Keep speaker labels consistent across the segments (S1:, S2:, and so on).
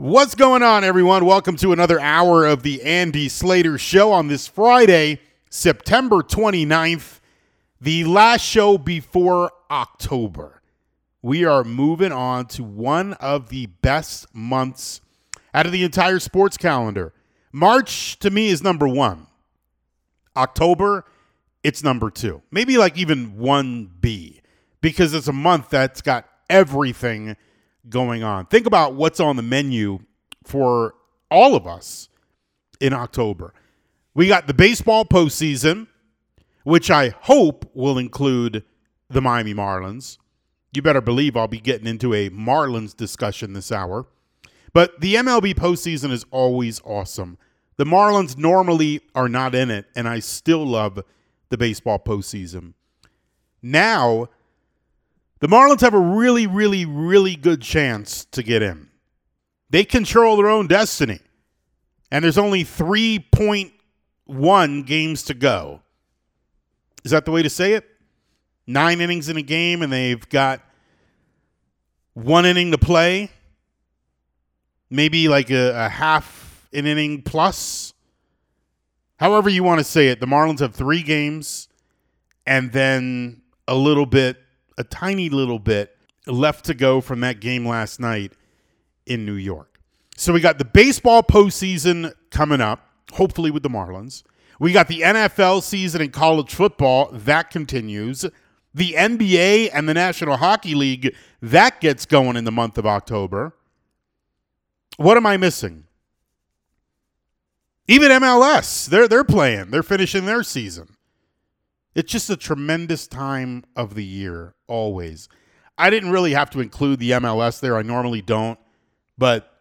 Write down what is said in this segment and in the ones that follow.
S1: What's going on, everyone? Welcome to another hour of the Andy Slater Show on this Friday, September 29th, the last show before October. We are moving on to one of the best months out of the entire sports calendar. March, to me, is number one. October, it's number two. Maybe like even 1B, because it's a month that's got everything – going on. Think about what's on the menu for all of us in October. We got the baseball postseason, which I hope will include the Miami Marlins. You better believe I'll be getting into a Marlins discussion this hour. But the MLB postseason is always awesome. The Marlins normally are not in it, and I still love the baseball postseason. Now, the Marlins have a really, really, really good chance to get in. They control their own destiny. And there's only 3.1 games to go. Is that the way to say it? Nine innings in a game, and they've got one inning to play. Maybe like a, a half an inning plus. However, you want to say it. The Marlins have three games and then a little bit a tiny little bit left to go from that game last night in New York. So we got the baseball postseason coming up, hopefully with the Marlins. We got the NFL season and college football that continues. The NBA and the National Hockey League that gets going in the month of October. What am I missing? Even MLS, they're they're playing. They're finishing their season. It's just a tremendous time of the year, always. I didn't really have to include the MLS there. I normally don't. But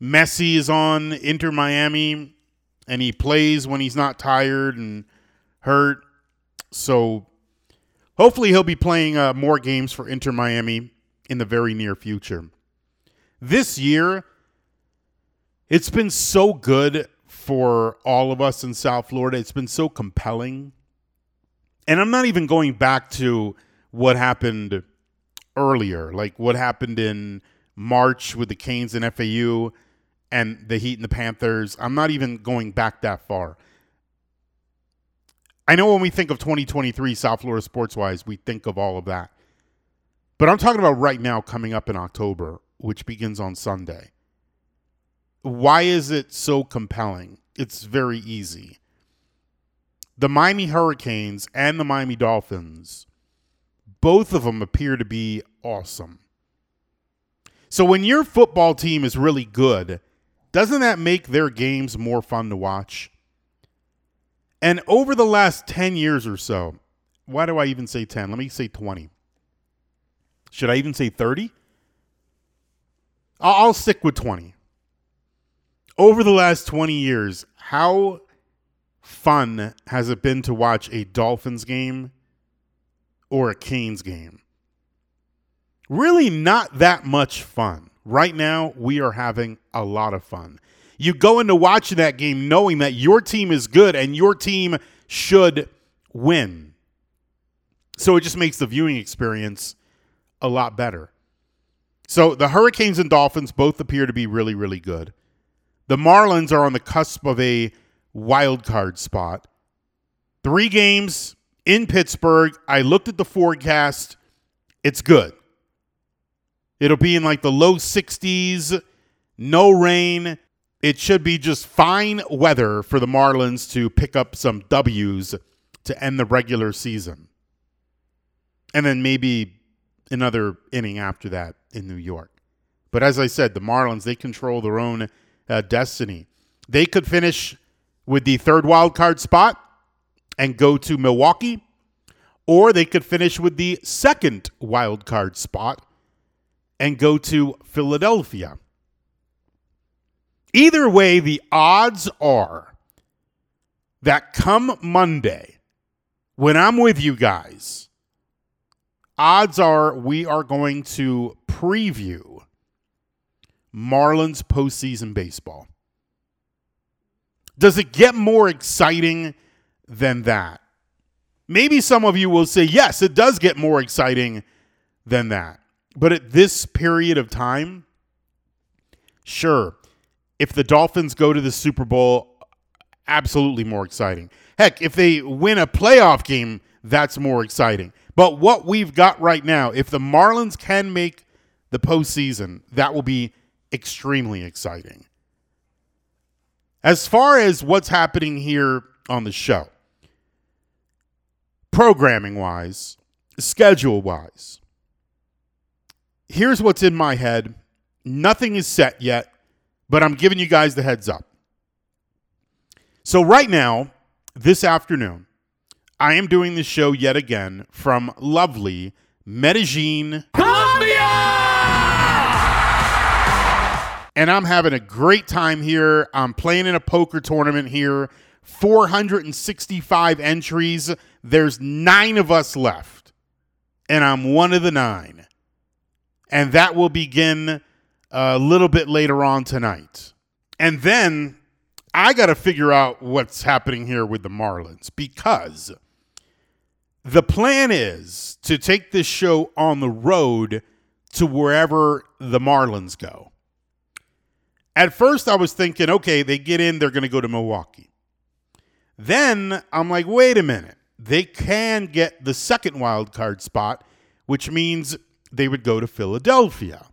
S1: Messi is on Inter Miami and he plays when he's not tired and hurt. So hopefully he'll be playing uh, more games for Inter Miami in the very near future. This year, it's been so good for all of us in South Florida. It's been so compelling and I'm not even going back to what happened earlier, like what happened in March with the Canes and FAU and the Heat and the Panthers. I'm not even going back that far. I know when we think of 2023 South Florida sports wise, we think of all of that. But I'm talking about right now coming up in October, which begins on Sunday. Why is it so compelling? It's very easy the Miami Hurricanes and the Miami Dolphins, both of them appear to be awesome. So when your football team is really good, doesn't that make their games more fun to watch? And over the last 10 years or so, why do I even say 10? Let me say 20. Should I even say 30? I'll stick with 20. Over the last 20 years, how fun has it been to watch a Dolphins game or a Canes game? Really, not that much fun. Right now, we are having a lot of fun. You go into watching that game knowing that your team is good and your team should win. So it just makes the viewing experience a lot better. So the Hurricanes and Dolphins both appear to be really, really good. The Marlins are on the cusp of a wild card spot. Three games in Pittsburgh. I looked at the forecast. It's good. It'll be in like the low 60s, no rain. It should be just fine weather for the Marlins to pick up some W's to end the regular season. And then maybe another inning after that in New York. But as I said, the Marlins, they control their own uh, destiny. They could finish with the third wild card spot and go to Milwaukee, or they could finish with the second wild card spot and go to Philadelphia. Either way, the odds are that come Monday, when I'm with you guys, odds are we are going to preview Marlins postseason baseball. Does it get more exciting than that? Maybe some of you will say, yes, it does get more exciting than that. But at this period of time, Sure. If the Dolphins go to the Super Bowl, absolutely more exciting. Heck, if they win a playoff game, that's more exciting. But what we've got right now, if the Marlins can make the postseason, that will be extremely exciting. As far as what's happening here on the show, programming wise, schedule wise, here's what's in my head. Nothing is set yet, but I'm giving you guys the heads up. So, right now, this afternoon, I am doing the show yet again from lovely Medellin, And I'm having a great time here. I'm playing in a poker tournament here. 465 entries. There's nine of us left, and I'm one of the nine. And that will begin a little bit later on tonight. And then I got to figure out what's happening here with the Marlins because the plan is to take this show on the road to wherever the Marlins go. At first, I was thinking, okay, they get in, they're going to go to Milwaukee. Then I'm like, wait a minute. They can get the second wild card spot, which means they would go to Philadelphia.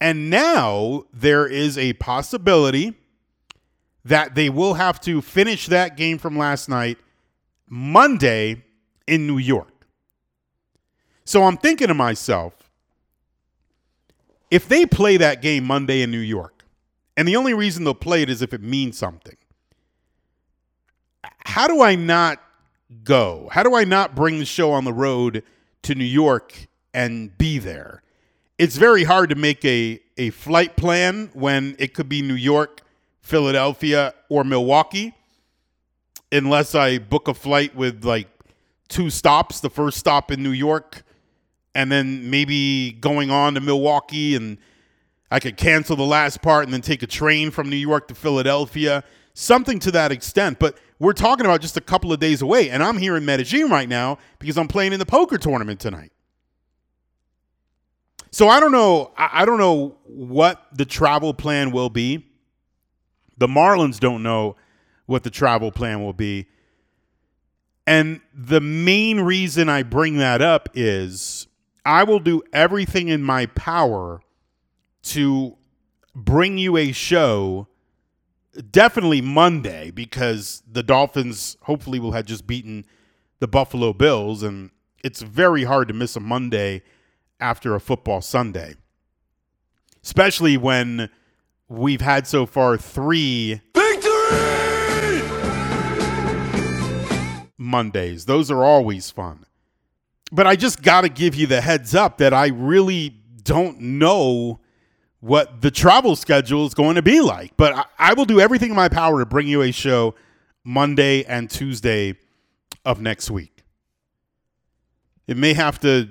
S1: And now there is a possibility that they will have to finish that game from last night Monday in New York. So I'm thinking to myself, if they play that game Monday in New York, and the only reason they'll play it is if it means something, how do I not go? How do I not bring the show on the road to New York and be there? It's very hard to make a, a flight plan when it could be New York, Philadelphia, or Milwaukee, unless I book a flight with like two stops the first stop in New York, and then maybe going on to Milwaukee, and I could cancel the last part and then take a train from New York to Philadelphia, something to that extent. But we're talking about just a couple of days away, and I'm here in Medellin right now because I'm playing in the poker tournament tonight. So I don't know. I don't know what the travel plan will be. The Marlins don't know what the travel plan will be. And the main reason I bring that up is I will do everything in my power to bring you a show definitely Monday because the Dolphins hopefully will have just beaten the Buffalo Bills and it's very hard to miss a Monday after a football Sunday. Especially when we've had so far 3 Mondays. Those are always fun. But I just got to give you the heads up that I really don't know what the travel schedule is going to be like. But I, I, will do everything in my power to bring you a show Monday and Tuesday of next week. It may have to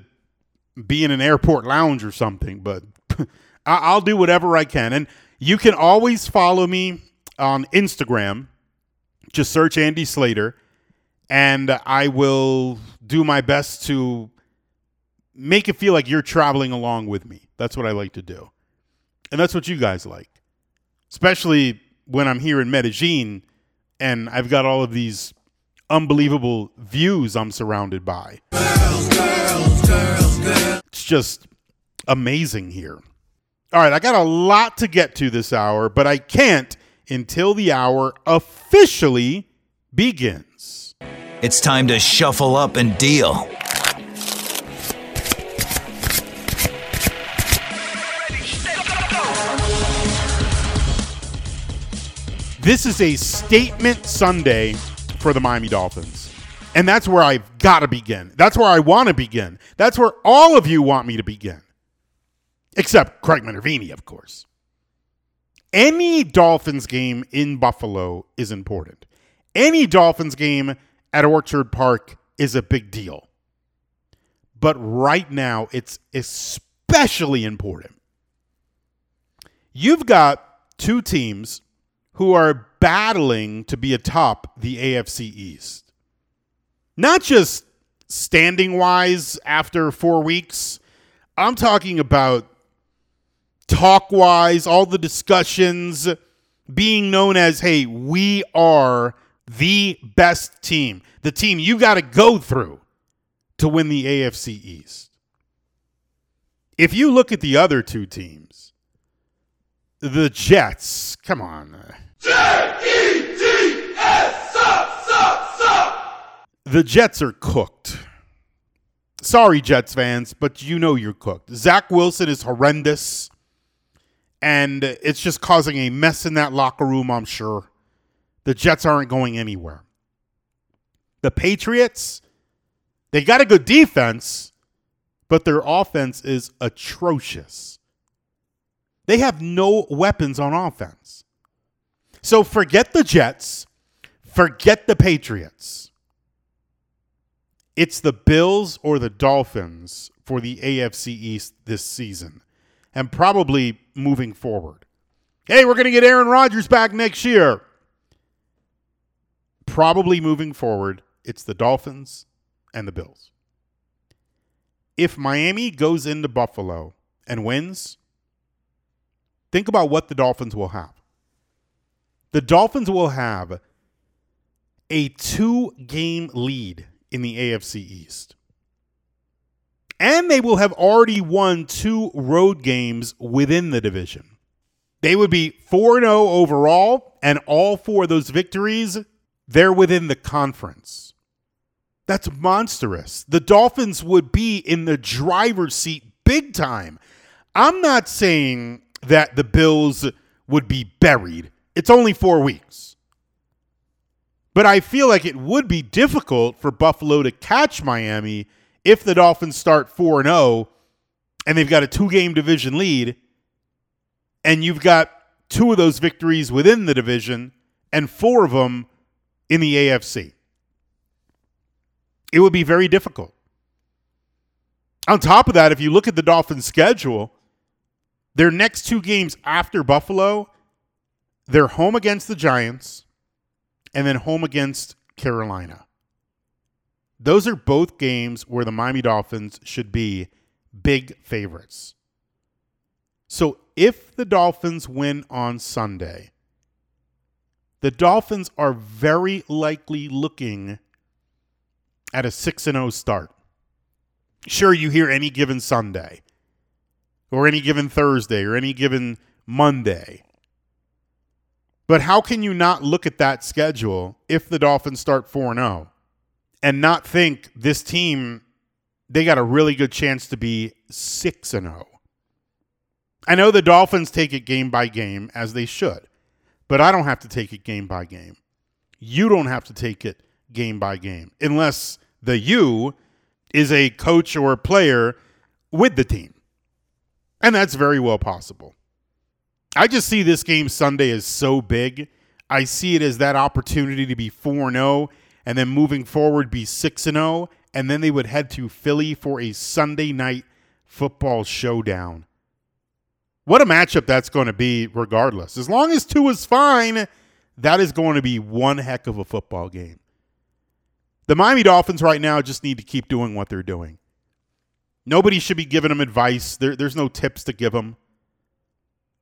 S1: be in an airport lounge or something, but I'll do whatever I can. And you can always follow me on Instagram. Just search Andy Slater and I will do my best to make it feel like you're traveling along with me. That's what I like to do. And that's what you guys like. Especially when I'm here in Medellin and I've got all of these unbelievable views I'm surrounded by. Girls, girls, girls, it's just amazing here. All right, I got a lot to get to this hour, but I can't until the hour officially begins.
S2: It's time to shuffle up and deal.
S1: This is a statement Sunday for the Miami Dolphins. And that's where I've got to begin. That's where I want to begin. That's where all of you want me to begin. Except Craig Minervini, of course. Any Dolphins game in Buffalo is important. Any Dolphins game at Orchard Park is a big deal. But right now, it's especially important. You've got two teams who are battling to be atop the AFC East. Not just standing wise after four weeks, I'm talking about talk wise, all the discussions, being known as, hey, we are the best team, the team you got to go through to win the AFC East. If you look at the other two teams, the Jets, come on. The Jets are cooked. Sorry, Jets fans, but you know you're cooked. Zach Wilson is horrendous, and it's just causing a mess in that locker room, I'm sure. The Jets aren't going anywhere. The Patriots, they got a good defense, but their offense is atrocious. They have no weapons on offense. So forget the Jets, forget the Patriots. It's the Bills or the Dolphins for the AFC East this season and probably moving forward. Hey, we're going to get Aaron Rodgers back next year. Probably moving forward, it's the Dolphins and the Bills. If Miami goes into Buffalo and wins, think about what the Dolphins will have. The Dolphins will have a two game lead in the AFC East. And they will have already won two road games within the division. They would be 4 0 overall, and all four of those victories, they're within the conference. That's monstrous. The Dolphins would be in the driver's seat big time. I'm not saying that the Bills would be buried, it's only four weeks. But I feel like it would be difficult for Buffalo to catch Miami if the Dolphins start 4 0 and they've got a two game division lead and you've got two of those victories within the division and four of them in the AFC. It would be very difficult. On top of that, if you look at the Dolphins' schedule, their next two games after Buffalo, they're home against the Giants and then home against Carolina. Those are both games where the Miami Dolphins should be big favorites. So if the Dolphins win on Sunday, the Dolphins are very likely looking at a 6 0 start. Sure, you hear any given Sunday or any given Thursday or any given Monday. But how can you not look at that schedule if the Dolphins start 4 0 and not think this team, they got a really good chance to be 6 0? I know the Dolphins take it game by game as they should, but I don't have to take it game by game. You don't have to take it game by game unless the you is a coach or player with the team. And that's very well possible. I just see this game Sunday as so big. I see it as that opportunity to be 4 0 and then moving forward be 6 0. And then they would head to Philly for a Sunday night football showdown. What a matchup that's going to be, regardless. As long as Tua is fine, that is going to be one heck of a football game. The Miami Dolphins right now just need to keep doing what they're doing. Nobody should be giving them advice. There, there's no tips to give them.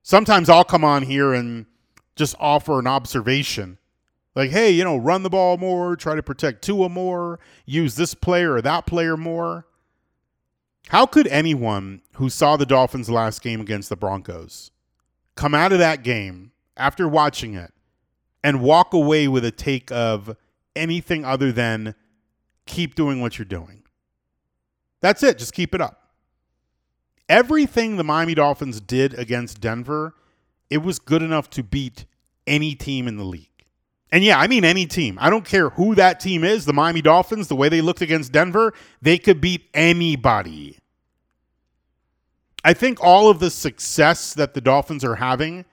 S1: Sometimes I'll come on here and just offer an observation. Like, hey, you know, run the ball more, try to protect Tua more, use this player or that player more. How could anyone who saw the Dolphins' last game against the Broncos come out of that game after watching it and walk away with a take of anything other than keep doing what you're doing? That's it. Just keep it up everything the Miami Dolphins did against Denver, it was good enough to beat any team in the league. And yeah, I mean any team. I don't care who that team is. The Miami Dolphins, the way they looked against Denver, they could beat anybody. I think all of the success that the Dolphins are having,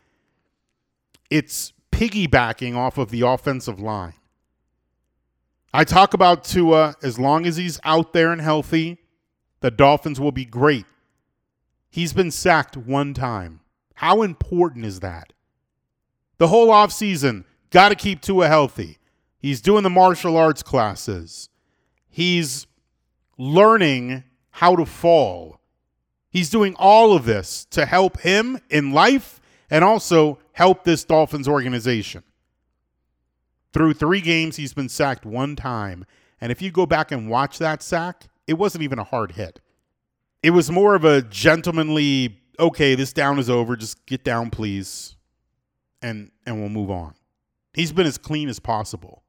S1: it's piggybacking off of the offensive line. I talk about Tua as long as he's out there and healthy, the Dolphins will be great. He's been sacked one time. How important is that? The whole offseason, got to keep Tua healthy. He's doing the martial arts classes. He's learning how to fall. He's doing all of this to help him in life and also help this Dolphins organization. Through three games, he's been sacked one time. And if you go back and watch that sack, it wasn't even a hard hit. It was more of a gentlemanly, okay, this down is over. Just get down, please. And and we'll move on. He's been as clean as possible.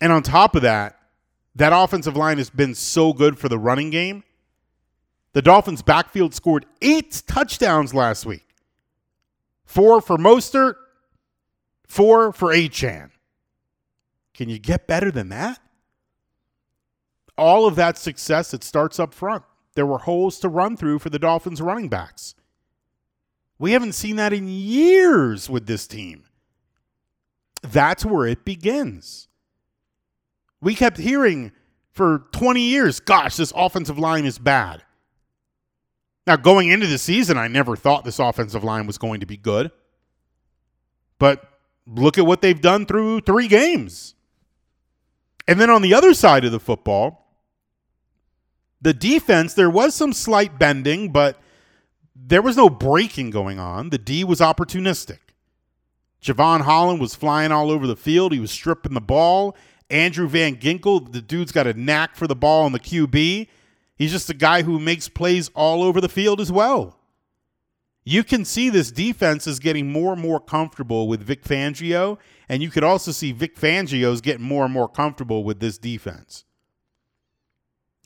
S1: And on top of that, that offensive line has been so good for the running game. The Dolphins' backfield scored eight touchdowns last week. Four for Mostert, four for Achane. Can you get better than that? All of that success, it starts up front. There were holes to run through for the Dolphins running backs. We haven't seen that in years with this team. That's where it begins. We kept hearing for 20 years, gosh, this offensive line is bad. Now, going into the season, I never thought this offensive line was going to be good. But look at what they've done through three games. And then on the other side of the football, the defense, there was some slight bending, but there was no breaking going on. The D was opportunistic. Jevon Holland was flying all over the field. He was stripping the ball. Andrew Van Ginkel, the dude's got a knack for the ball on the QB. He's just a guy who makes plays all over the field as well. You can see this defense is getting more and more comfortable with Vic Fangio, and you could also see Vic Fangio's getting more and more comfortable with this defense.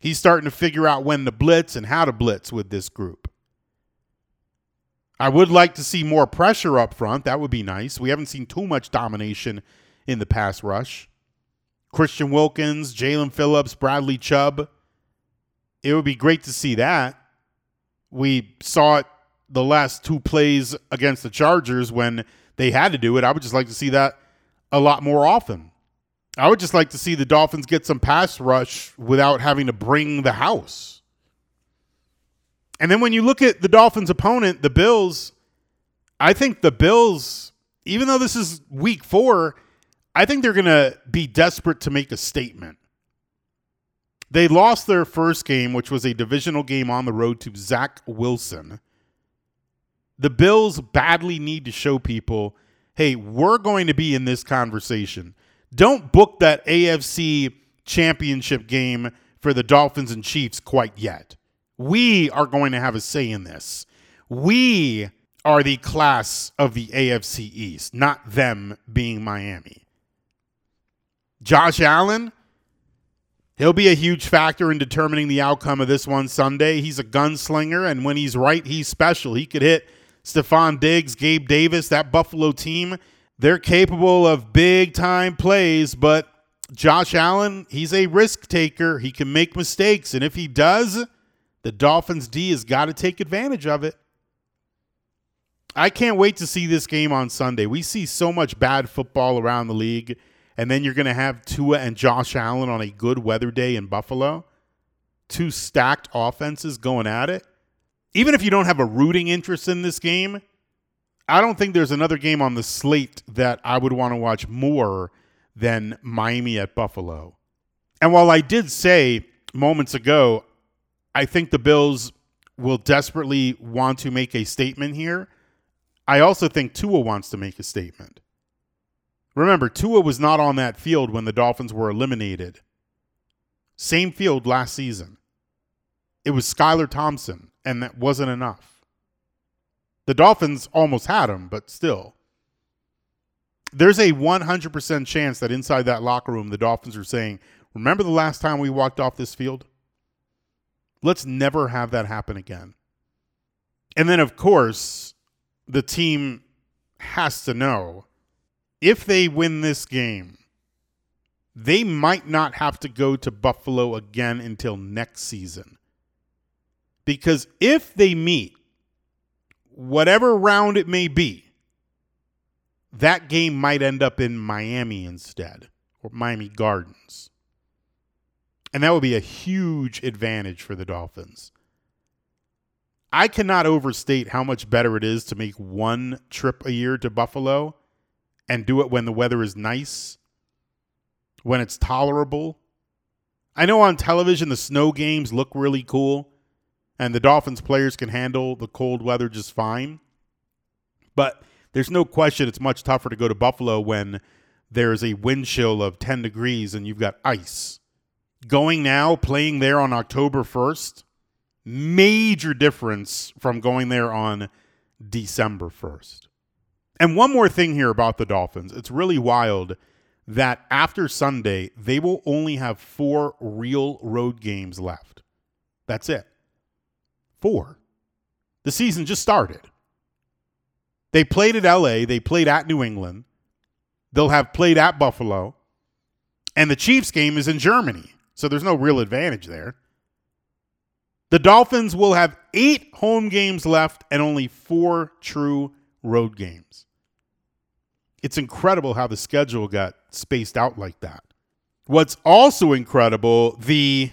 S1: He's starting to figure out when to blitz and how to blitz with this group. I would like to see more pressure up front. That would be nice. We haven't seen too much domination in the pass rush. Christian Wilkins, Jaelan Phillips, Bradley Chubb. It would be great to see that. We saw it the last two plays against the Chargers when they had to do it. I would just like to see that a lot more often. I would just like to see the Dolphins get some pass rush without having to bring the house. And then when you look at the Dolphins' opponent, the Bills, I think the Bills, even though this is week four, I think they're going to be desperate to make a statement. They lost their first game, which was a divisional game on the road to Zach Wilson. The Bills badly need to show people hey, we're going to be in this conversation. Don't book that AFC championship game for the Dolphins and Chiefs quite yet. We are going to have a say in this. We are the class of the AFC East, not them being Miami. Josh Allen, he'll be a huge factor in determining the outcome of this one Sunday. He's a gunslinger, and when he's right, he's special. He could hit Stefon Diggs, Gabe Davis, that Buffalo team. They're capable of big time plays, but Josh Allen, he's a risk taker. He can make mistakes, and if he does, the Dolphins D has got to take advantage of it. I can't wait to see this game on Sunday. We see so much bad football around the league and then you're going to have Tua and Josh Allen on a good weather day in Buffalo. Two stacked offenses going at it. Even if you don't have a rooting interest in this game, I don't think there's another game on the slate that I would want to watch more than Miami at Buffalo. And while I did say moments ago, I think the Bills will desperately want to make a statement here, I also think Tua wants to make a statement. Remember, Tua was not on that field when the Dolphins were eliminated. Same field last season. It was Skylar Thompson, and that wasn't enough. The Dolphins almost had him, but still. There's a 100% chance that inside that locker room, the Dolphins are saying, Remember the last time we walked off this field? Let's never have that happen again. And then, of course, the team has to know if they win this game, they might not have to go to Buffalo again until next season. Because if they meet, whatever round it may be, that game might end up in Miami instead, or Miami Gardens. And that would be a huge advantage for the Dolphins. I cannot overstate how much better it is to make one trip a year to Buffalo and do it when the weather is nice, when it's tolerable. I know on television the snow games look really cool and the Dolphins players can handle the cold weather just fine. But there's no question it's much tougher to go to Buffalo when there's a wind chill of 10 degrees and you've got ice. Going now, playing there on October 1st, major difference from going there on December 1st. And one more thing here about the Dolphins. It's really wild that after Sunday, they will only have four real road games left. That's it. Four. The season just started. They played at LA, they played at New England, they'll have played at Buffalo, and the Chiefs game is in Germany. So there's no real advantage there. The Dolphins will have eight home games left and only four true road games. It's incredible how the schedule got spaced out like that. What's also incredible, the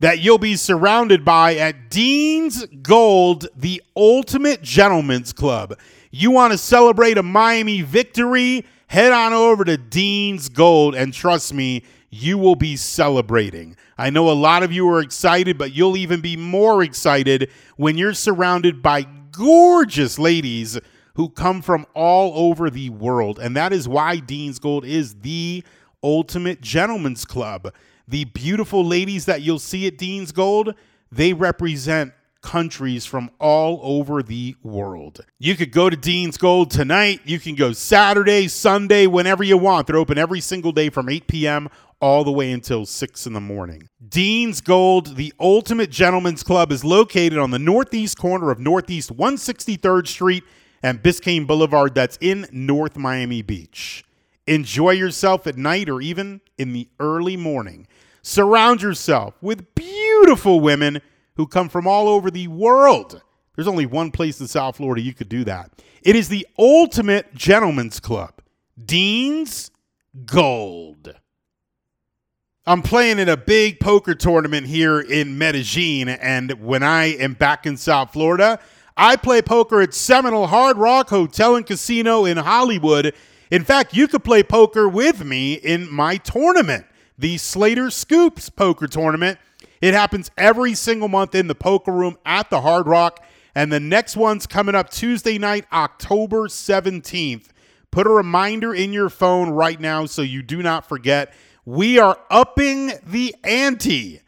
S1: that you'll be surrounded by at Dean's Gold, the ultimate gentleman's club. You want to celebrate a Miami victory? Head on over to Dean's Gold and trust me, you will be celebrating. I know a lot of you are excited, but you'll even be more excited when you're surrounded by gorgeous ladies who come from all over the world. And that is why Dean's Gold is the ultimate gentleman's club. The beautiful ladies that you'll see at Dean's Gold, they represent countries from all over the world. You could go to Dean's Gold tonight. You can go Saturday, Sunday, whenever you want. They're open every single day from 8 p.m. all the way until 6 in the morning. Dean's Gold, the ultimate gentleman's club, is located on the northeast corner of Northeast 163rd Street and Biscayne Boulevard, that's in North Miami Beach. Enjoy yourself at night or even in the early morning. Surround yourself with beautiful women who come from all over the world. There's only one place in South Florida you could do that. It is the ultimate gentleman's club, Dean's Gold. I'm playing in a big poker tournament here in Medellin, and when I am back in South Florida, I play poker at Seminole Hard Rock Hotel and Casino in Hollywood. In fact, you could play poker with me in my tournament, the Slater Scoops Poker Tournament. It happens every single month in the poker room at the Hard Rock. And the next one's coming up Tuesday night, October 17th. Put a reminder in your phone right now so you do not forget. We are upping the ante.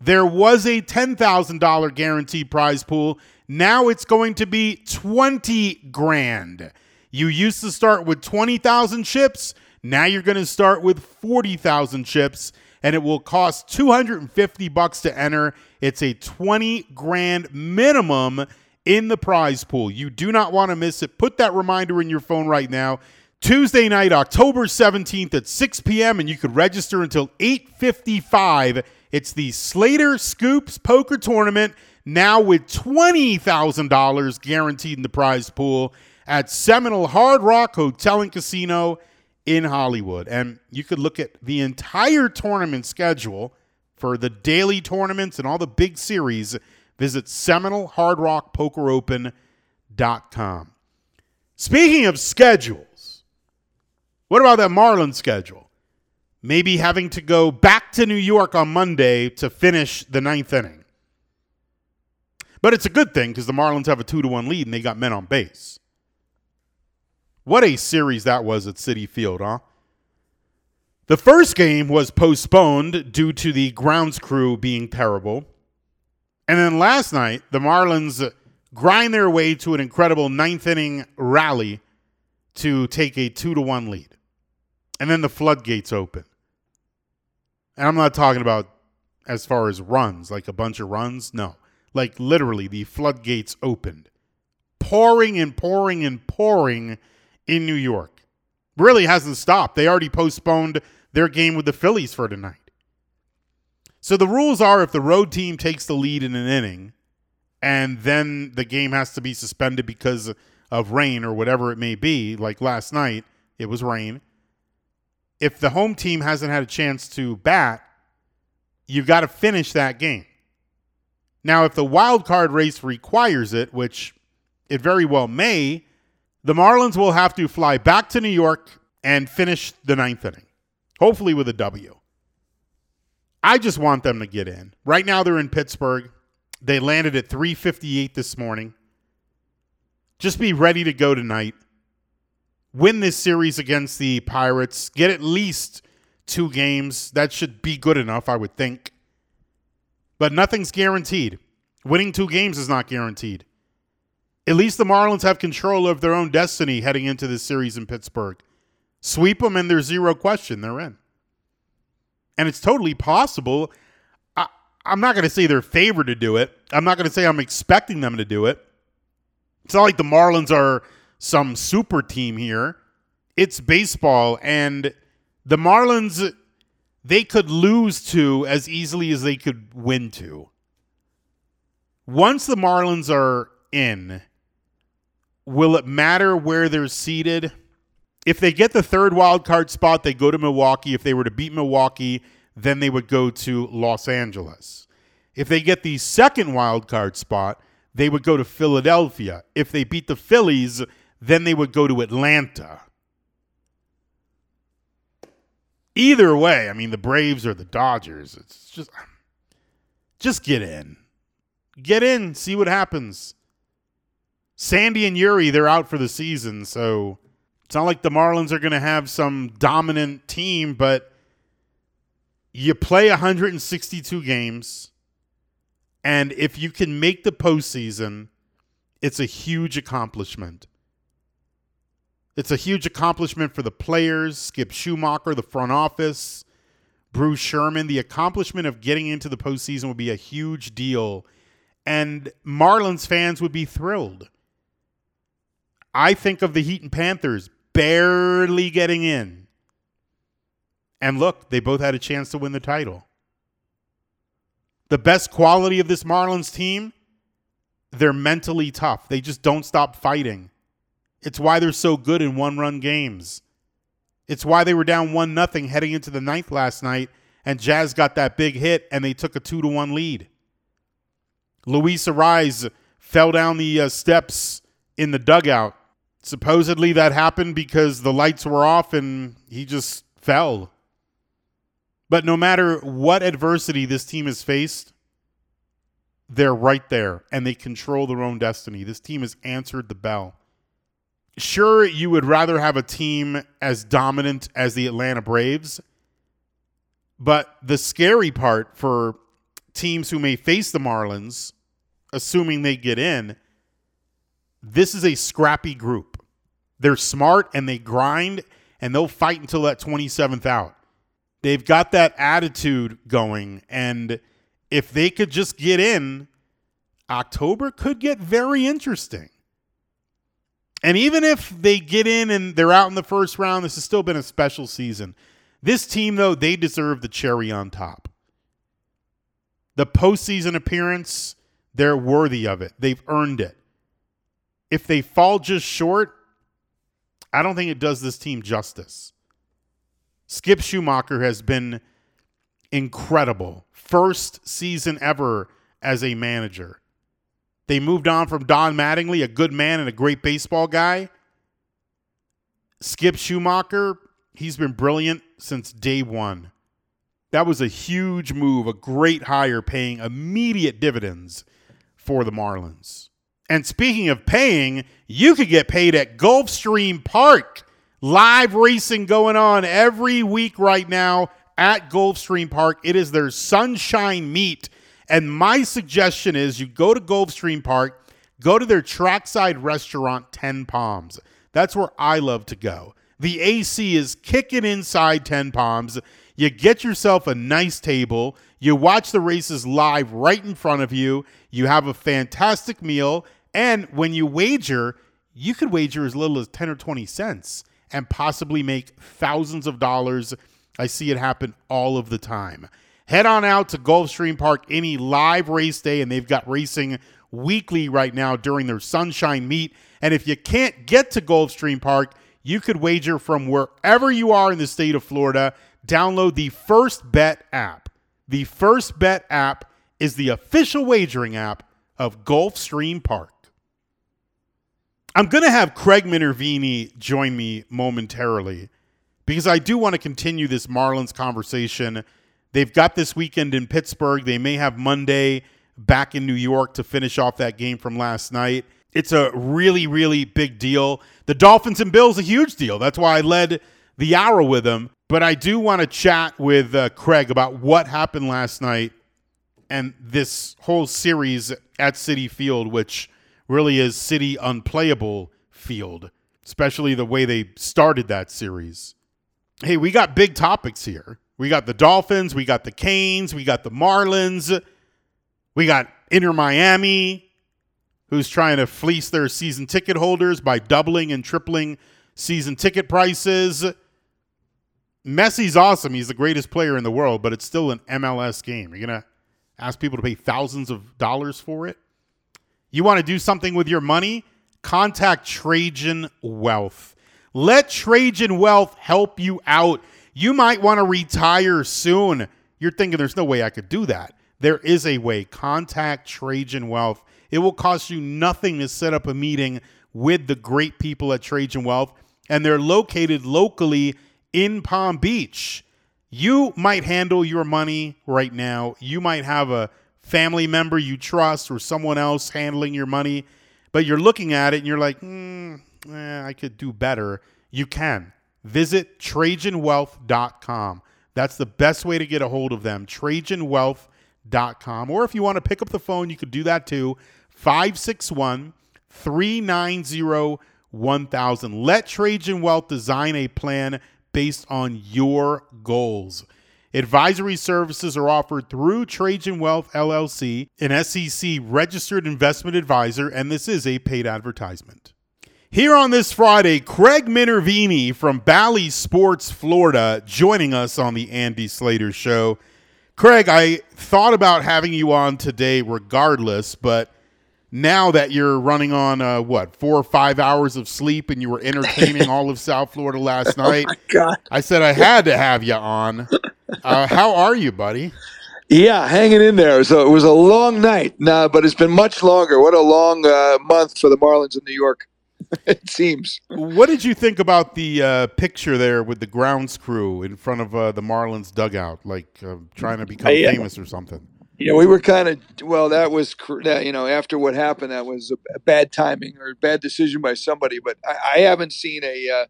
S1: There was a $10,000 guaranteed prize pool. Now it's going to be 20 grand. You used to start with 20,000 chips. Now you're going to start with 40,000 chips and it will cost 250 bucks to enter. It's a 20 grand minimum in the prize pool. You do not want to miss it. Put that reminder in your phone right now. Tuesday night, October 17th at 6 p.m. and you could register until 8:55. It's the Slater Scoops Poker Tournament now with $20,000 guaranteed in the prize pool at Seminole Hard Rock Hotel and Casino in Hollywood. And you could look at the entire tournament schedule for the daily tournaments and all the big series. Visit SeminoleHardRockPokerOpen.com. Speaking of schedules, what about that Marlins schedule? Maybe having to go back to New York on Monday to finish the ninth inning. But it's a good thing because the Marlins have a two to one lead and they got men on base. What a series that was at Citi Field, huh? The first game was postponed due to the grounds crew being terrible. And then last night, the Marlins grind their way to an incredible ninth inning rally to take a two to one lead. And then the floodgates open. And I'm not talking about as far as runs, like a bunch of runs. No. Like literally, the floodgates opened, pouring and pouring and pouring in New York. Really hasn't stopped. They already postponed their game with the Phillies for tonight. So the rules are if the road team takes the lead in an inning and then the game has to be suspended because of rain or whatever it may be, like last night, it was rain. If the home team hasn't had a chance to bat, you've got to finish that game. Now, if the wild card race requires it, which it very well may, the Marlins will have to fly back to New York and finish the ninth inning, hopefully with a W. I just want them to get in. Right now they're in Pittsburgh. They landed at 358 this morning. Just be ready to go tonight. Win this series against the Pirates. Get at least two games. That should be good enough, I would think. But nothing's guaranteed. Winning two games is not guaranteed. At least the Marlins have control of their own destiny heading into this series in Pittsburgh. Sweep them, and there's zero question they're in. And it's totally possible. I, I'm not going to say they're favored to do it. I'm not going to say I'm expecting them to do it. It's not like the Marlins are some super team here. It's baseball, and the Marlins, they could lose to as easily as they could win to. Once the Marlins are in, will it matter where they're seated? If they get the third wild card spot, they go to Milwaukee. If they were to beat Milwaukee, then they would go to Los Angeles. If they get the second wild card spot, they would go to Philadelphia. If they beat the Phillies, then they would go to Atlanta. Either way, I mean the Braves or the Dodgers, it's just just get in. Get in, see what happens. Sandy and Eury, they're out for the season, so it's not like the Marlins are going to have some dominant team, but you play 162 games, and if you can make the postseason, it's a huge accomplishment. It's a huge accomplishment for the players, Skip Schumaker, the front office, Bruce Sherman. The accomplishment of getting into the postseason would be a huge deal, and Marlins fans would be thrilled. I think of the Heat and Panthers barely getting in. And look, they both had a chance to win the title. The best quality of this Marlins team, they're mentally tough. They just don't stop fighting. It's why they're so good in one-run games. It's why they were down one nothing heading into the ninth last night, and Jazz got that big hit, and they took a two to one lead. Luis Arraez fell down the uh, steps in the dugout supposedly that happened because the lights were off and he just fell. But no matter what adversity this team has faced, they're right there and they control their own destiny. This team has answered the bell. Sure, you would rather have a team as dominant as the Atlanta Braves, but the scary part for teams who may face the Marlins, assuming they get in, this is a scrappy group. They're smart and they grind and they'll fight until that 27th out. They've got that attitude going. And if they could just get in, October could get very interesting. And even if they get in and they're out in the first round, this has still been a special season. This team, though, they deserve the cherry on top. The postseason appearance, they're worthy of it. They've earned it. If they fall just short, I don't think it does this team justice. Skip Schumaker has been incredible. First season ever as a manager. They moved on from Don Mattingly, a good man and a great baseball guy. Skip Schumaker, he's been brilliant since day one. That was a huge move, a great hire, paying immediate dividends for the Marlins. And speaking of paying, you could get paid at Gulfstream Park. Live racing going on every week right now at Gulfstream Park. It is their sunshine meet. And my suggestion is you go to Gulfstream Park, go to their trackside restaurant, 10 Palms. That's where I love to go. The AC is kicking inside 10 Palms. You get yourself a nice table. You watch the races live right in front of you. You have a fantastic meal. And when you wager, you could wager as little as 10 or 20 cents and possibly make thousands of dollars. I see it happen all of the time. Head on out to Gulfstream Park any live race day, and they've got racing weekly right now during their Sunshine Meet. And if you can't get to Gulfstream Park, you could wager from wherever you are in the state of Florida. Download the First Bet app. The First Bet app is the official wagering app of Gulfstream Park. I'm going to have Craig Minervini join me momentarily because I do want to continue this Marlins conversation They've got this weekend in Pittsburgh. They may have Monday back in New York to finish off that game from last night. It's a really, really big deal. The Dolphins and Bills a huge deal. That's why I led the hour with them. But I do want to chat with uh, Craig about what happened last night and this whole series at Citi Field, which really is Citi unplayable field, especially the way they started that series. Hey, we got big topics here. We got the Dolphins, we got the Canes, we got the Marlins, we got Inter Miami, who's trying to fleece their season ticket holders by doubling and tripling season ticket prices. Messi's awesome. He's the greatest player in the world, but it's still an MLS game. You're going to ask people to pay thousands of dollars for it? You want to do something with your money? Contact Trajan Wealth. Let Trajan Wealth help you out. You might want to retire soon. You're thinking there's no way I could do that. There is a way. Contact Trajan Wealth. It will cost you nothing to set up a meeting with the great people at Trajan Wealth, and they're located locally in Palm Beach. You might handle your money right now. You might have a family member you trust or someone else handling your money, but you're looking at it and you're like, mm, eh, I could do better. You can. Visit TrajanWealth.com. That's the best way to get a hold of them. TrajanWealth.com. Or if you want to pick up the phone, you could do that too. 561 390 1000. Let Trajan Wealth design a plan based on your goals. Advisory services are offered through Trajan Wealth LLC, an SEC registered investment advisor, and this is a paid advertisement. Here on this Friday, Craig Minervini from Bally Sports, Florida, joining us on the Andy Slater Show. Craig, I thought about having you on today regardless, but now that you're running on uh, what four or five hours of sleep and you were entertaining all of South Florida last
S3: Oh
S1: night,
S3: God.
S1: I said I had to have you on. Uh, how are you, buddy?
S3: Yeah, hanging in there. So it was a long night, nah, but it's been much longer. What a long uh, month for the Marlins in New York. it seems.
S1: What did you think about the uh, picture there with the grounds crew in front of uh, the Marlins dugout, like uh, trying to become
S3: I, uh,
S1: famous or something?
S3: Yeah, we were kind of well. That was. You know, after what happened, that was a bad timing or a bad decision by somebody. But I, I haven't seen a uh,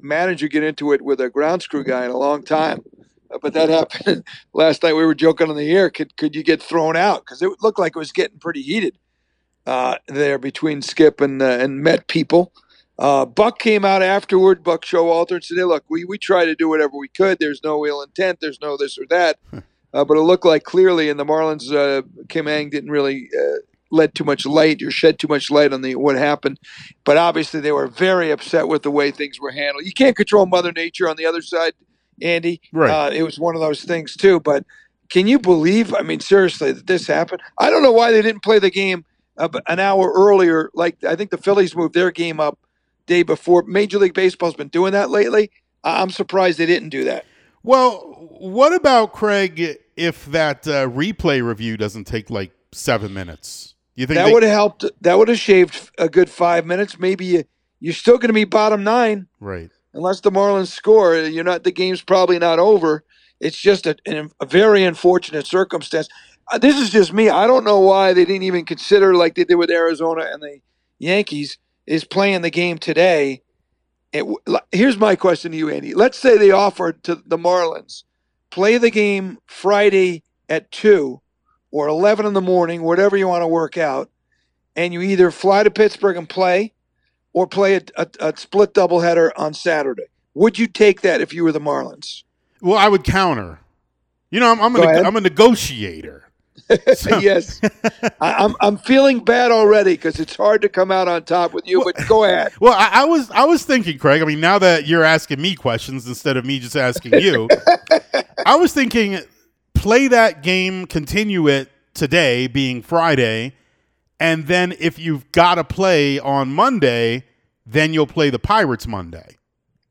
S3: manager get into it with a grounds crew guy in a long time. Uh, but that happened last night. We were joking on the air. Could could you get thrown out? Because it looked like it was getting pretty heated uh, there between Skip and uh, and Met people. Uh, Buck came out afterward. Buck Showalter and said, "Hey, look, we we tried to do whatever we could. There's no ill intent. There's no this or that." Uh, but it looked like clearly, and the Marlins, uh, Kim Ng didn't really uh, let too much light or shed too much light on the what happened. But obviously, they were very upset with the way things were handled. You can't control Mother Nature on the other side, Andy.
S1: Right.
S3: Uh, it was one of those things too. But can you believe? I mean, seriously, that this happened? I don't know why they didn't play the game uh, an hour earlier. Like I think the Phillies moved their game up day before. Major League Baseball's been doing that lately. I'm surprised they didn't do that.
S1: Well, what about Craig? If that uh, replay review doesn't take like seven minutes, you think
S3: That
S1: they-
S3: would have helped. That would have shaved a good five minutes. Maybe you, you're still going to be bottom nine
S1: right?
S3: Unless the Marlins score. You're not. The game's probably not over. It's just a, a very unfortunate circumstance. Uh, this is just me. I don't know why they didn't even consider like they did with Arizona and the Yankees is playing the game today. It, here's my question to you, Andy. Let's say they offered to the Marlins play the game Friday at two or eleven in the morning, whatever you want to work out, and you either fly to Pittsburgh and play, or play a, a, a split doubleheader on Saturday. Would you take that if you were the Marlins?
S1: Well, I would counter. You know, I'm I'm a, neg- I'm a negotiator. So-
S3: yes, I, I'm I'm feeling bad already because it's hard to come out on top with you. But go ahead.
S1: Well, I, I was I was thinking, Craig. I mean, now that you're asking me questions instead of me just asking you, I was thinking, play that game, continue it today, being Friday, and then if you've got to play on Monday, then you'll play the Pirates Monday.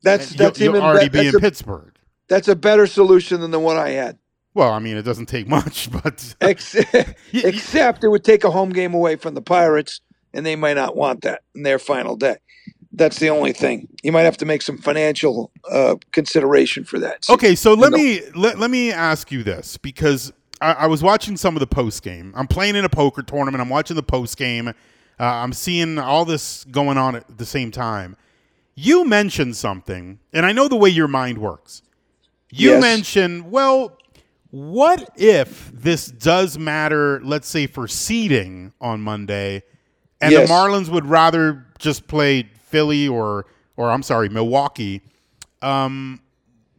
S3: That's
S1: And you'll,
S3: that's
S1: you'll already
S3: be-
S1: in
S3: a,
S1: Pittsburgh.
S3: that's a better solution than the one I had.
S1: Well, I mean, it doesn't take much, but
S3: Ex- except it would take a home game away from the Pirates, and they might not want that in their final day. That's the only thing. You might have to make some financial uh, consideration for that. So,
S1: Okay, so let me let, let me ask you this because I, I was watching some of the post game. I'm playing in a poker tournament. I'm watching the post game. Uh, I'm seeing all this going on at the same time. You mentioned something, and I know the way your mind works. You
S3: Yes.
S1: mentioned, well, what if this does matter, let's say, for seeding on Monday, and
S3: Yes.
S1: the Marlins would rather just play Philly or, or I'm sorry, Milwaukee? Um,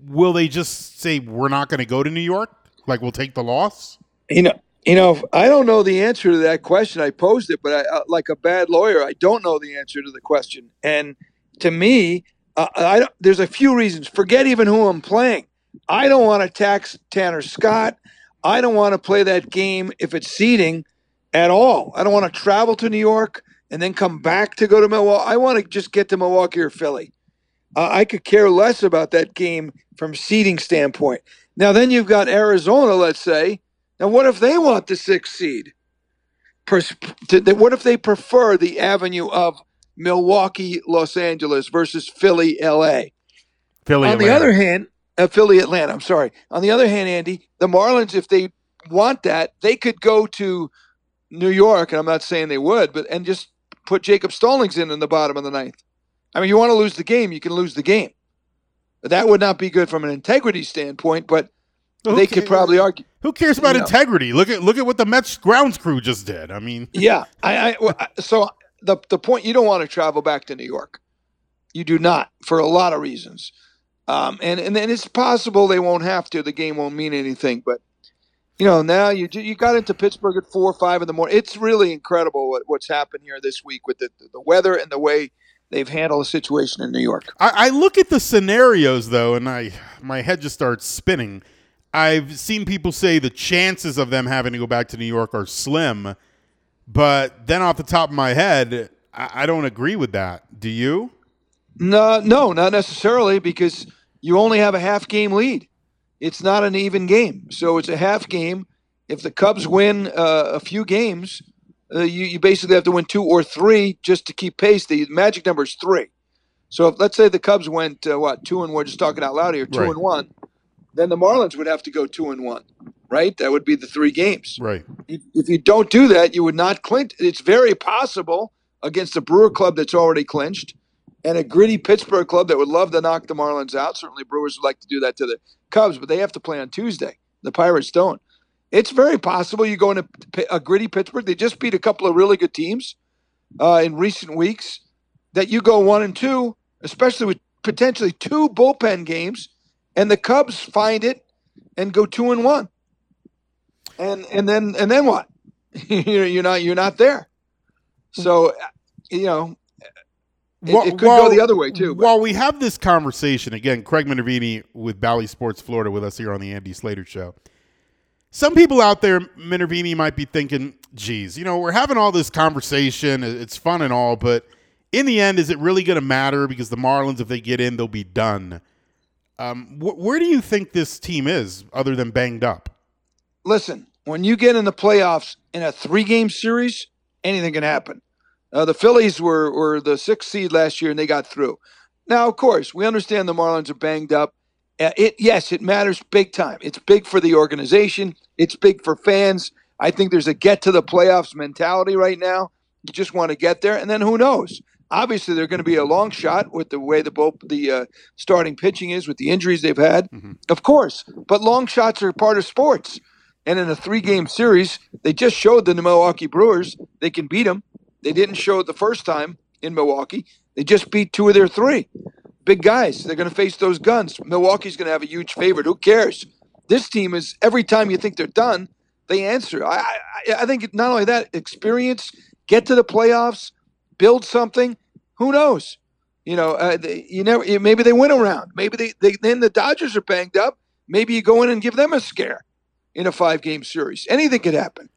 S1: will they just say we're not going to go to New York? Like we'll take the loss?
S3: You know, you know, I don't know the answer to that question. I posed it, but I, uh, like a bad lawyer, I don't know the answer to the question. And to me, uh, I there's a few reasons. Forget even who I'm playing. I don't want to tax Tanner Scott. I don't want to play that game if it's seeding at all. I don't want to travel to New York and then come back to go to Milwaukee. I want to just get to Milwaukee or Philly. Uh, I could care less about that game from seeding standpoint. Now, then you've got Arizona, let's say. Now, what if they want the sixth seed? Pers- to- what if they prefer the avenue of Milwaukee, Los Angeles versus Philly, LA?
S1: Philly.
S3: On the other hand, uh, Philly, Atlanta. I'm sorry. On the other hand, Andy, the Marlins, if they want that, they could go to New York, and I'm not saying they would, but and just put Jacob Stallings in in the bottom of the ninth. I mean, you want to lose the game, you can lose the game. That would not be good from an integrity standpoint, but
S1: Who
S3: they could probably argue.
S1: Who cares about
S3: you know.
S1: integrity? Look at look at what the Mets grounds crew just did. I mean,
S3: Yeah, I, I so the the point you don't want to travel back to New York. You do not for a lot of reasons, um, and and then it's possible they won't have to. The game won't mean anything, but you know now you you got into Pittsburgh at four or five in the morning. It's really incredible what, what's happened here this week with the the weather and the way they've handled the situation in New York.
S1: I, I look at the scenarios though, and I my head just starts spinning. I've seen people say the chances of them having to go back to New York are slim, but then off the top of my head, I, I don't agree with that. Do you?
S3: No, no, not necessarily because you only have a half game lead. It's not an even game, so it's a half game. If the Cubs win uh, a few games, uh, you, you basically have to win two or three just to keep pace. The magic number is three. So if let's say the Cubs went uh, what two and we're just talking out loud here, two
S1: Right.
S3: and one, then the Marlins would have to go two and one, right? That would be the three games.
S1: Right.
S3: If if you don't do that, you would not clinch. It's very possible against a Brewer club that's already clinched and a gritty Pittsburgh club that would love to knock the Marlins out. Certainly, Brewers would like to do that to the Cubs, but they have to play on Tuesday. The Pirates don't. It's very possible you go into a gritty Pittsburgh. They just beat a couple of really good teams uh, in recent weeks. That you go one and two, especially with potentially two bullpen games, and the Cubs find it and go two and one. And and then and then what? you're you're not you're not there. So you know it, it could
S1: while-
S3: go the other way too. But
S1: While we have this conversation again, Craig Minervini with Bally Sports Florida with us here on the Andy Slater Show. Some people out there, Minervini, might be thinking, "Geez, you know, we're having all this conversation. It's fun and all, but in the end, is it really going to matter? Because the Marlins, if they get in, they'll be done." Um, wh- where do you think this team is, other than banged up?
S3: listen, when you get in the playoffs in a three game series, anything can happen. Uh, the Phillies were, were the sixth seed last year and they got through. Now, of course, we understand the Marlins are banged up. Uh, it yes, it matters big time. It's big for the organization. It's big for fans. I think there's a get to the playoffs mentality right now. You just want to get there, and then who knows? Obviously, they're going to be a long shot with the way the both the uh, starting pitching is with the injuries they've had, of course. But long shots are part of sports. And in a three-game series, they just showed the Milwaukee Brewers they can beat them. They didn't show it the first time in Milwaukee. They just beat two of their three big guys. They're going to face those guns. Milwaukee's going to have a huge favorite. Who cares? This team is every time you think they're done, they answer. I, I, I think not only that, experience, get to the playoffs, build something. Who knows? You know, uh, they, you never. Maybe they win around. Maybe they, they. Then the Dodgers are banged up. Maybe you go in and give them a scare in a five-game series. Anything could happen.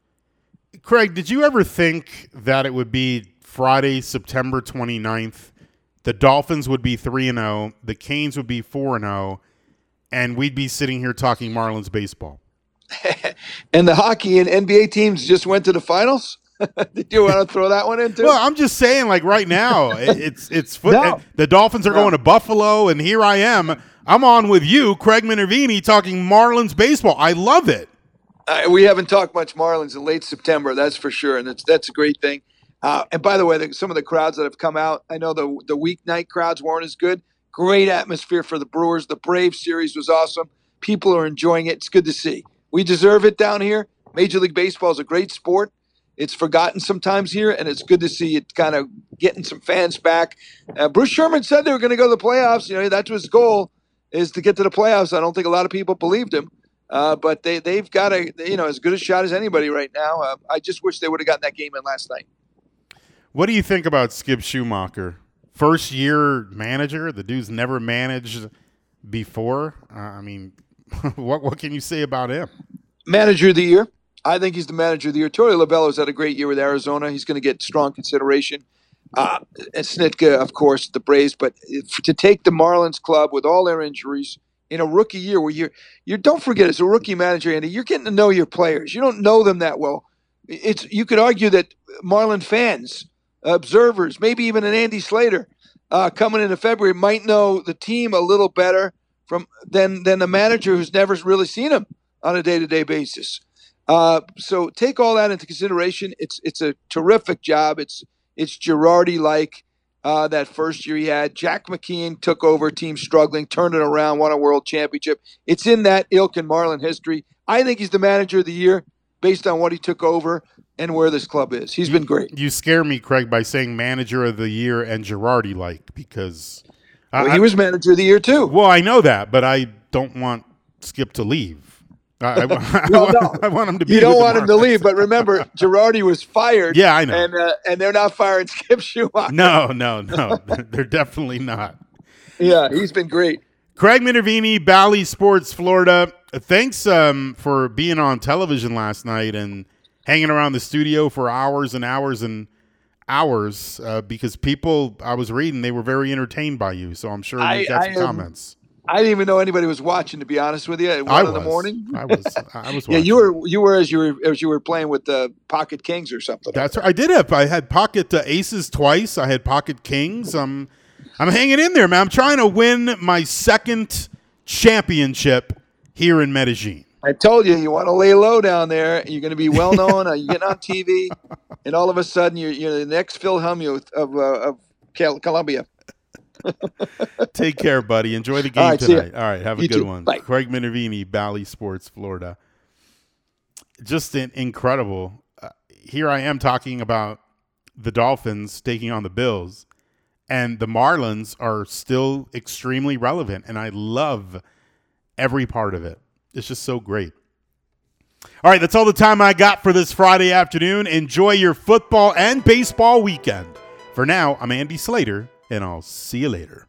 S1: Craig, did you ever think that it would be Friday, September 29th? The Dolphins would be 3 and 0, the Canes would be 4 and 0, and we'd be sitting here talking Marlins baseball.
S3: and the hockey and NBA teams just went to the finals. Did you want to throw that one into?
S1: Well, I'm just saying, like right now, it's it's foot.
S3: No.
S1: The Dolphins are
S3: No.
S1: going to Buffalo, and here I am. I'm on with you, Craig Minervini, talking Marlins baseball. I love it.
S3: Uh, we haven't talked much Marlins in late September, that's for sure, and that's that's a great thing. Uh, and by the way, the, some of the crowds that have come out, I know the the weeknight crowds weren't as good. Great atmosphere for the Brewers. The Brave series was awesome. People are enjoying it. It's good to see. We deserve it down here. Major League Baseball is a great sport. It's forgotten sometimes here, and it's good to see it kind of getting some fans back. Uh, Bruce Sherman said they were going to go to the playoffs. You know, that was his goal is to get to the playoffs. I don't think a lot of people believed him. Uh, but they they've got a you know as good a shot as anybody right now. Uh, I just wish they would have gotten that game in last night.
S1: What do you think about Skip Schumaker? First year manager. The dude's never managed before. Uh, I mean, what what can you say about him?
S3: Manager of the year. I think he's the manager of the year. Torey Lovullo's had a great year with Arizona. He's going to get strong consideration. Uh, and Snitker, of course, the Braves. But if, to take the Marlins club with all their injuries in a rookie year, where you're you don't forget as a rookie manager, Andy, you're getting to know your players. You don't know them that well. It's you could argue that Marlin fans, observers, maybe even an Andy Slater, uh, coming into February might know the team a little better from than than a manager who's never really seen them on a day to day basis. Uh, so take all that into consideration. It's it's a terrific job. It's it's Girardi like uh, that first year he had. Jack McKeon took over, team struggling, turned it around, won a world championship. It's in that ilk and Marlin history. I think he's the manager of the year based on what he took over and where this club is. He's been great.
S1: You scare me, Craig, by saying manager of the year and Girardi like because
S3: Well,
S1: I-
S3: he was manager of the year too.
S1: Well, I know that, but I don't want Skip to leave. I, I, I,
S3: Well,
S1: want,
S3: no.
S1: I want him to be.
S3: You don't want him to leave, but remember, Girardi was fired.
S1: Yeah, I know.
S3: and uh, and they're not firing Skip Schumaker.
S1: No, no, no. They're definitely not.
S3: Yeah, he's been great.
S1: Craig Minervini, Bally Sports, Florida. Thanks um, for being on television last night and hanging around the studio for hours and hours and hours uh, because people I was reading they were very entertained by you. So I'm sure you got some
S3: am-
S1: comments.
S3: I didn't even know anybody was watching. To be honest with you, at one
S1: I
S3: in
S1: was.
S3: the morning.
S1: I was. I was.
S3: Yeah, you were you were as you were as you were playing with the Pocket Kings or something.
S1: That's right. I did have. I had pocket uh, aces twice. I had pocket kings. I'm, I'm hanging in there, man. I'm trying to win my second championship here in Medellin.
S3: I told you you want to lay low down there. You're going to be well known. uh, you're getting on TV, and all of a sudden you're you're the next Phil Hellmuth of uh, of Cal- Colombia.
S1: Take care, buddy. Enjoy the game
S3: All right,
S1: tonight. All right, have a
S3: You
S1: good
S3: too.
S1: one.
S3: Bye.
S1: Craig Minervini, Bally Sports, Florida. Just an incredible. Uh, here I am talking about the Dolphins taking on the Bills, and the Marlins are still extremely relevant, and I love every part of it. It's just so great. All right, that's all the time I got for this Friday afternoon. Enjoy your football and baseball weekend. For now, I'm Andy Slater, and I'll see you later.